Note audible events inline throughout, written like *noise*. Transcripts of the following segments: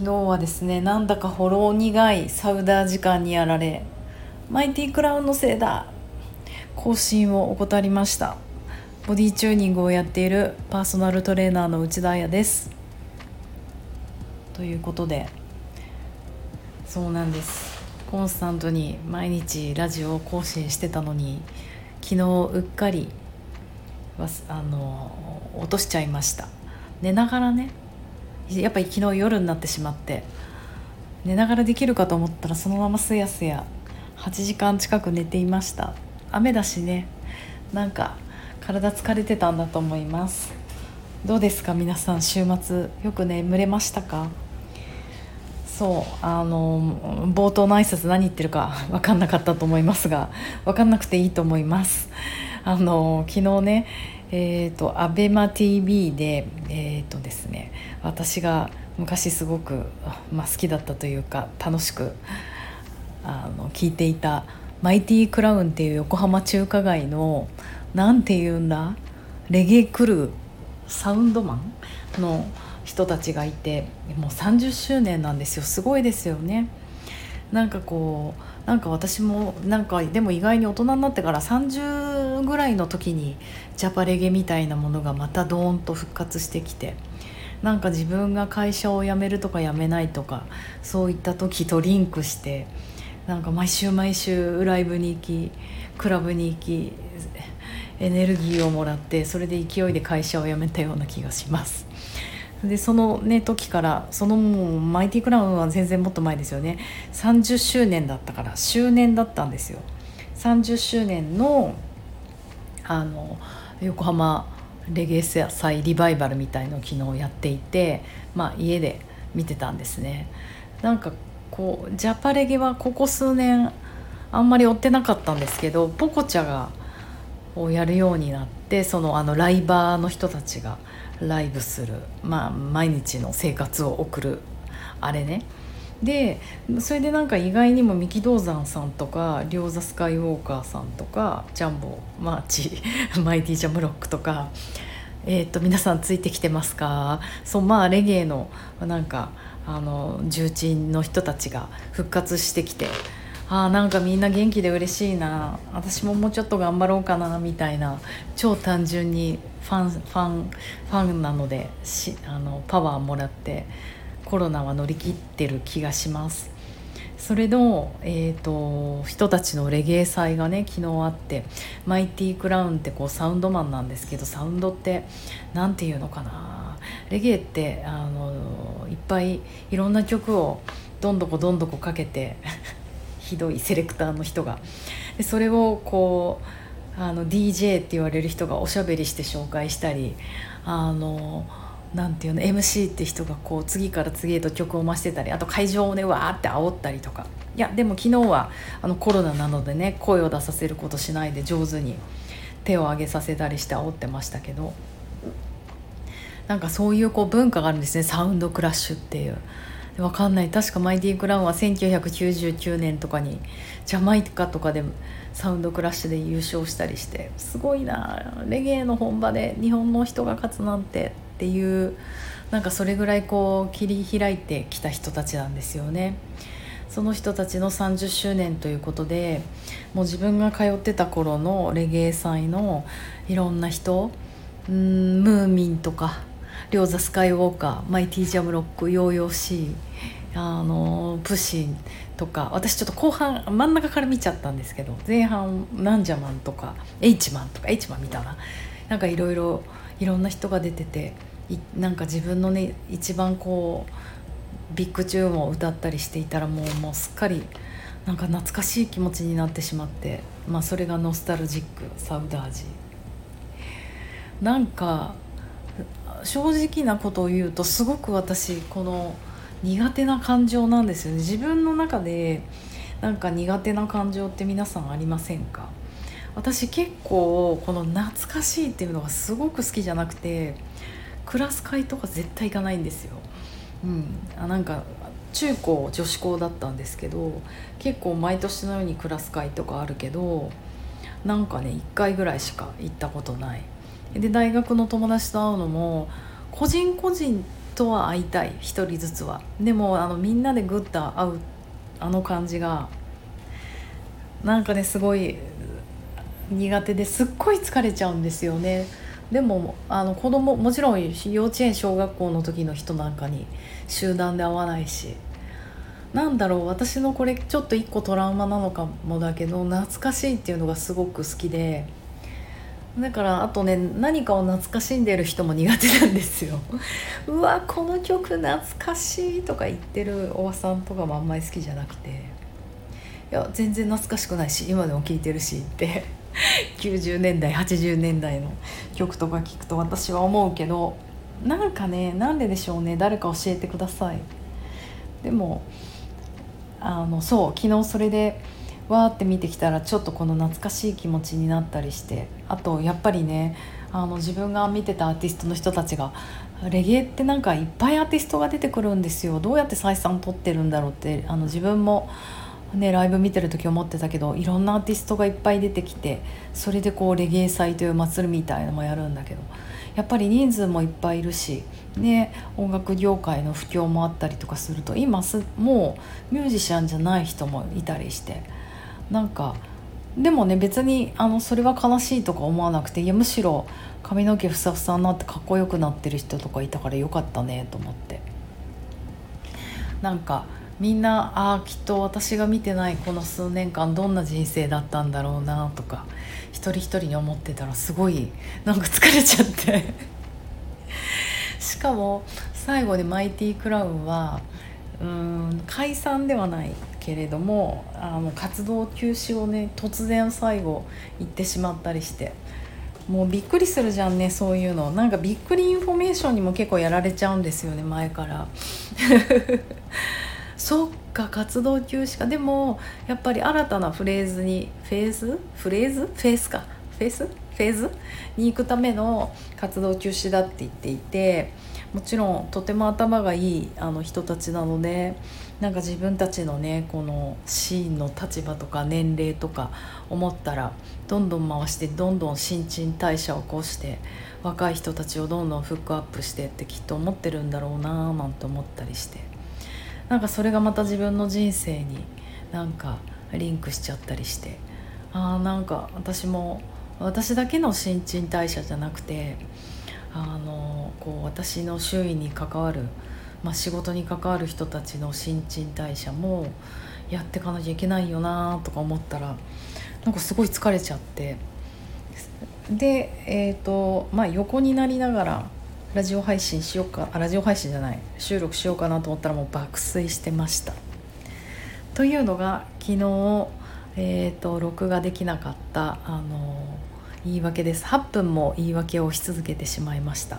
昨日はですねなんだかほろ苦いサウダー時間にやられマイティクラウンのせいだ更新を怠りました。ボディチューニングをやっているパーソナルトレーナーの内田彩です。ということでそうなんです。コンスタントに毎日ラジオを更新してたのに昨日うっかりあの落としちゃいました。寝ながらねやっぱり昨日夜になってしまって寝ながらできるかと思ったらそのまますやすや8時間近く寝ていました。雨だしねなんか体疲れてたんだと思います。どうですか皆さん週末よく眠れましたか？そうあの冒頭の挨拶何言ってるか分かんなかったと思いますが分かんなくていいと思います。あの昨日ねえーと、アベマ t v で,、えーとですね、私が昔すごく、まあ、好きだったというか楽しくあの聞いていたマイティクラウンっていう横浜中華街のなんていうんだレゲエクルーサウンドマンの人たちがいてもう30周年なんですよすごいですよね。なんかこうなんか私もなんかでも意外に大人になってから30ぐらいの時にジャパレゲみたいなものがまたドーンと復活してきてなんか自分が会社を辞めるとか辞めないとかそういった時とリンクしてなんか毎週毎週ライブに行きクラブに行きエネルギーをもらってそれで勢いで会社を辞めたような気がします。でそのね時からそのもうマイティクラウンは全然もっと前ですよね30周年だったから周年だったんですよ30周年のあの横浜レゲエ祭リバイバルみたいのを昨日やっていてまあ家で見てたんですね。なんかこうジャパレゲはここ数年あんまり追ってなかったんですけどポコチャがをやるようになってそのあのライバーの人たちがライブする、まあ、毎日の生活を送るあれね。でそれでなんか意外にも三木道山さんとか両座スカイウォーカーさんとかジャンボマーチ *laughs* マイティジャムロックとか、えーと、皆さんついてきてますか？そうまあレゲエのなんかあの重鎮の人たちが復活してきてあなんかみんな元気で嬉しいな。私ももうちょっと頑張ろうかなみたいな超単純にファンファンファンなのでしあのパワーもらってコロナは乗り切ってる気がします。それの、えーと、人たちのレゲエ祭がね昨日あってマイティクラウンってこうサウンドマンなんですけどサウンドって何て言うのかな。レゲエってあのいっぱいいろんな曲をどんどこどんどこかけて *laughs* ひどいセレクターの人が。でそれをこうあの DJ って言われる人がおしゃべりして紹介したりあのなんていうの MC って人がこう次から次へと曲を増してたりあと会場をねわーって煽ったりとか。いやでも昨日はあのコロナなのでね声を出させることしないで上手に手を挙げさせたりして煽ってましたけど。なんかそういうこう文化があるんですねサウンドクラッシュっていう。わかんない。確かマイティ・クラウンは1999年とかにジャマイカとかでサウンドクラッシュで優勝したりしてすごいなレゲエの本場で日本の人が勝つなんて。っていうなんかそれぐらいこう切り開いてきた人たちなんですよね。その人たちの30周年ということでもう自分が通ってた頃のレゲエ祭のいろんな人うんムーミンとか両座スカイウォーカーマイティジャムロックヨーヨーシーあのプシンとか私ちょっと後半真ん中から見ちゃったんですけど前半ナンジャマンとか H マンとか H マン見たななんかいろいろいろんな人が出ててなんか自分のね一番こうビッグチューンを歌ったりしていたらもうもうすっかりなんか懐かしい気持ちになってしまって、まあ、それがノスタルジックサウダージなんか正直なことを言うとすごく私この苦手な感情なんですよね。自分の中でなんか苦手な感情って皆さんありませんか？私結構この懐かしいっていうのがすごく好きじゃなくてクラス会とか絶対行かないんですよ。うん、あなんか中高女子校だったんですけど結構毎年のようにクラス会とかあるけどなんかね1回ぐらいしか行ったことない。で大学の友達と会うのも個人個人人は会いたい。一人ずつは。でもあのみんなでグッと会うあの感じがなんかねすごい苦手ですっごい疲れちゃうんですよね。でもあの子供もちろん幼稚園小学校の時の人なんかに集団で会わないし。なんだろう私のこれちょっと一個トラウマなのかもだけど懐かしいっていうのがすごく好きで。だからあとね何かを懐かしんでる人も苦手なんですよ。*laughs* うわこの曲懐かしいとか言ってるおばさんとかもあんまり好きじゃなくて。いや全然懐かしくないし今でも聴いてるしって。*laughs* 90年代80年代の曲とか聞くと私は思うけどなんかねなんででしょうね誰か教えてください。でもあのそう昨日それでわーって見てきたらちょっとこの懐かしい気持ちになったりしてあとやっぱりねあの自分が見てたアーティストの人たちがレゲエってなんかいっぱいアーティストが出てくるんですよ。どうやって採算取ってるんだろうってあの自分もね、ライブ見てる時思ってたけどいろんなアーティストがいっぱい出てきてそれでこうレゲエ祭という祭りみたいのもやるんだけどやっぱり人数もいっぱいいるし、ね、音楽業界の不況もあったりとかすると今すもうミュージシャンじゃない人もいたりしてなんかでもね別にあのそれは悲しいとか思わなくていやむしろ髪の毛ふさふさになってかっこよくなってる人とかいたからよかったねと思って。なんかみんなあきっと私が見てないこの数年間どんな人生だったんだろうなとか一人一人に思ってたらすごいなんか疲れちゃって。*laughs* しかも最後に Mighty Crown はうん解散ではないけれどもあの活動休止をね突然最後言ってしまったりしてもうびっくりするじゃんねそういうの。なんかびっくりインフォメーションにも結構やられちゃうんですよね前から。そっか活動休止か。でもやっぱり新たなフレーズにフェーズ？フレーズ？フェーズか。フェーズフェーズ？に行くための活動休止だって言っていてもちろんとても頭がいいあの人たちなのでなんか自分たちのねこのシーンの立場とか年齢とか思ったらどんどん回してどんどん新陳代謝を起こして若い人たちをどんどんフックアップしてってきっと思ってるんだろうなーなんて思ったりして。なんかそれがまた自分の人生になんかリンクしちゃったりして。あなんか私も私だけの新陳代謝じゃなくてあのこう私の周囲に関わる、まあ、仕事に関わる人たちの新陳代謝もやってかなきゃいけないよなとか思ったらなんかすごい疲れちゃって。でえっ、ー、とまあ横になりながらラジオ配信しようかあラジオ配信じゃない収録しようかなと思ったらもう爆睡してました。というのが昨日、えーと、録画できなかったあの言い訳です。8分も言い訳をし続けてしまいました。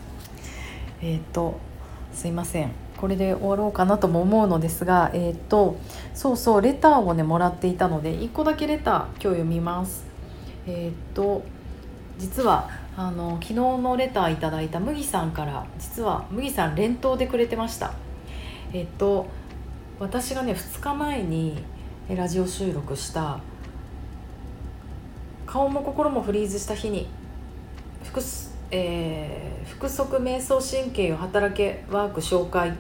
えっ、ー、とすいません。これで終わろうかなとも思うのですがえっ、ー、とそうそうレターをねもらっていたので1個だけレター今日読みます。えっ、ー、と実はあの昨日のレターいただいた麦さんから実は麦さん連投でくれてました。えっと私がね2日前にラジオ収録した顔も心もフリーズした日に腹,、えー、腹側瞑想神経を働けワーク紹介っ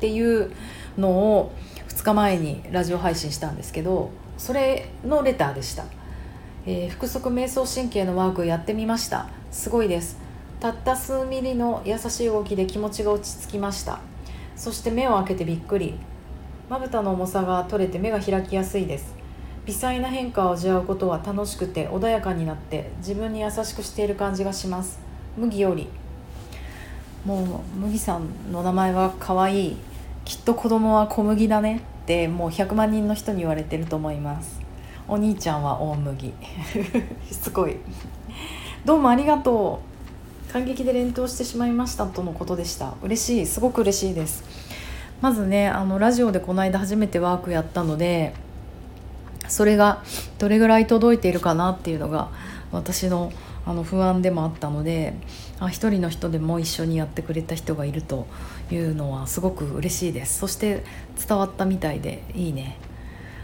ていうのを2日前にラジオ配信したんですけどそれのレターでした、えー、腹側瞑想神経のワークやってみました。すごいです。たった数ミリの優しい動きで気持ちが落ち着きました。そして目を開けてびっくり。まぶたの重さが取れて目が開きやすいです。微細な変化を味わうことは楽しくて穏やかになって自分に優しくしている感じがします。麦より。もう麦さんの名前は可愛い。きっと子供は小麦だねってもう100万人の人に言われてると思います。お兄ちゃんは大麦。*laughs* しつこい。どうもありがとう。感激で連投してしまいましたとのことでした。嬉しい。すごく嬉しいです。まずねあのラジオでこの間初めてワークやったのでそれがどれぐらい届いているかなっていうのが私のあの不安でもあったのであ一人の人でも一緒にやってくれた人がいるというのはすごく嬉しいです。そして伝わったみたいでいいね。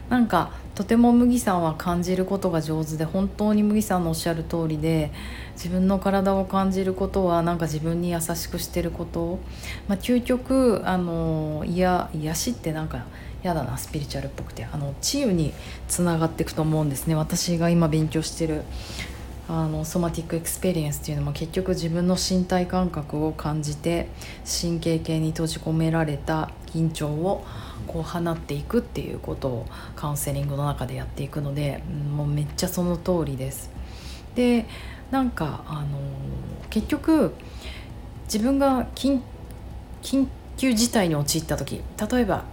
なんかとても麦さんは感じることが上手で本当に麦さんのおっしゃる通りで自分の体を感じることはなんか自分に優しくしてること、まあ、究極あのいや癒しってなんか嫌だなスピリチュアルっぽくてあの治癒につながっていくと思うんですね。私が今勉強してるあの Somatic Experience っていうのも結局自分の身体感覚を感じて神経系に閉じ込められた緊張をこう放っていくっていうことをカウンセリングの中でやっていくのでもうめっちゃその通りです。でなんかあの結局自分が緊急事態に陥った時例えば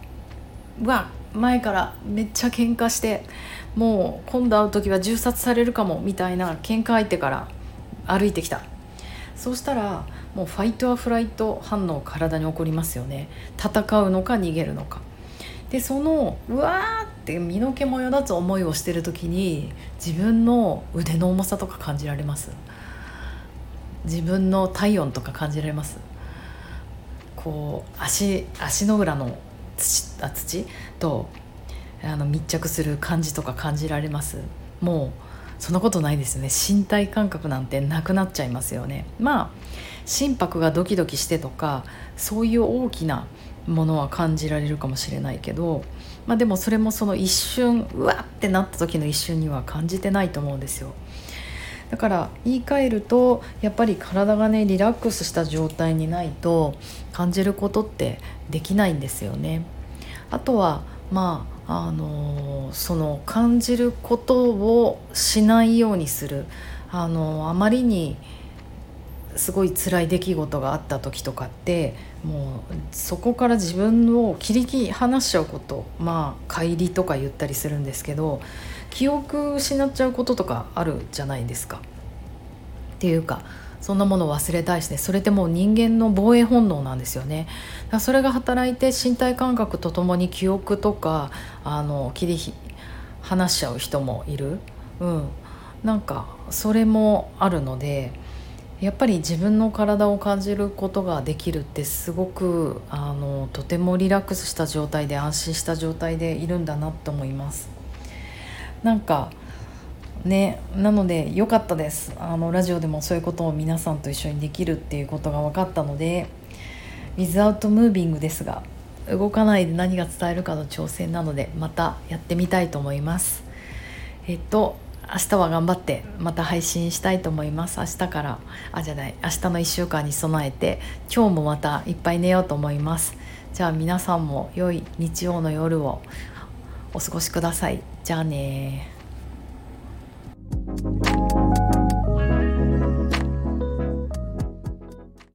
うわ前からめっちゃ喧嘩してもう今度会う時は銃殺されるかもみたいな喧嘩相手から歩いてきた。そうしたらもうファイトアフライト反応体に起こりますよね。戦うのか逃げるのか。でそのうわーって身の毛もよだつ思いをしてる時に自分の腕の重さとか感じられます。自分の体温とか感じられます。こう足足の裏の土あ土？とあの密着する感じとか感じられます。もうそんなことないですね。身体感覚なんてなくなっちゃいますよね。まあ心拍がドキドキしてとかそういう大きなものは感じられるかもしれないけど、まあ、でもそれもその一瞬うわってなった時の一瞬には感じてないと思うんですよ。だから言い換えるとやっぱり体がねリラックスした状態にないと感じることってできないんですよねあとはまああのその感じることをしないようにするあのあまりにすごい辛い出来事があった時とかってもうそこから自分を切り離しちゃうことまあ帰りとか言ったりするんですけど記憶失っちゃうこととかあるじゃないですか。っていうかそんなものを忘れたいしねそれってもう人間の防衛本能なんですよね。だからそれが働いて身体感覚とともに記憶とかあの切り離しちゃう人もいる。うん。なんかそれもあるのでやっぱり自分の体を感じることができるってすごくあのとてもリラックスした状態で安心した状態でいるんだなと思います。なんかねなので良かったです。あのラジオでもそういうことを皆さんと一緒にできるっていうことが分かったので without moving ですが動かないで何が伝えるかの挑戦なのでまたやってみたいと思います。えっと明日は頑張ってまた配信したいと思います。明日からあじゃない明日の1週間に備えて今日もまたいっぱい寝ようと思います。じゃあ皆さんも良い日曜の夜をお過ごしください。じゃあね you